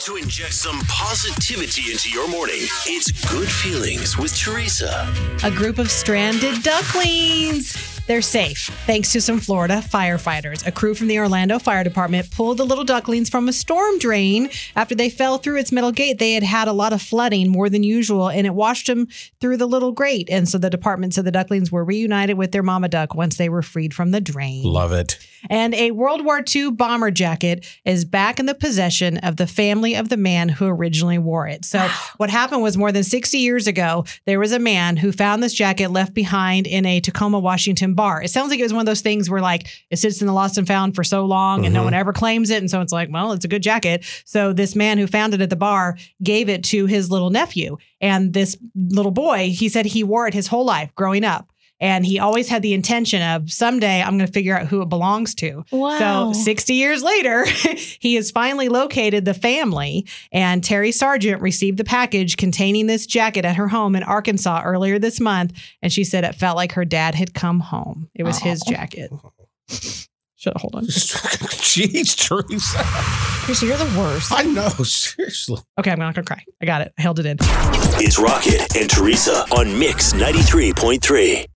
to inject some positivity into your morning. It's Good Feelings with Teresa. A group of stranded ducklings. They're safe thanks to some Florida firefighters. A crew from the Orlando Fire Department pulled the little ducklings from a storm drain after they fell through its metal gate. They had had a lot of flooding, more than usual, and it washed them through the little grate. And so the department said the ducklings were reunited with their mama duck once they were freed from the drain. Love it. And a World War II bomber jacket is back in the possession of the family of the man who originally wore it. So, what happened was more than 60 years ago, there was a man who found this jacket left behind in a Tacoma, Washington bar. It sounds like it was one of those things where, like, it sits in the lost and found for so long and no mm-hmm. one ever claims it. And so it's like, well, it's a good jacket. So, this man who found it at the bar gave it to his little nephew. And this little boy, he said he wore it his whole life growing up. And he always had the intention of someday I'm going to figure out who it belongs to. Wow. So 60 years later, he has finally located the family. And Terry Sargent received the package containing this jacket at her home in Arkansas earlier this month. And she said it felt like her dad had come home. It was his jacket. Shut up, hold on. Jeez, Teresa. Chris, you're the worst. I know, seriously. Okay, I'm not going to cry. I got it. I held it in. It's Rocket and Teresa on Mix 93.3.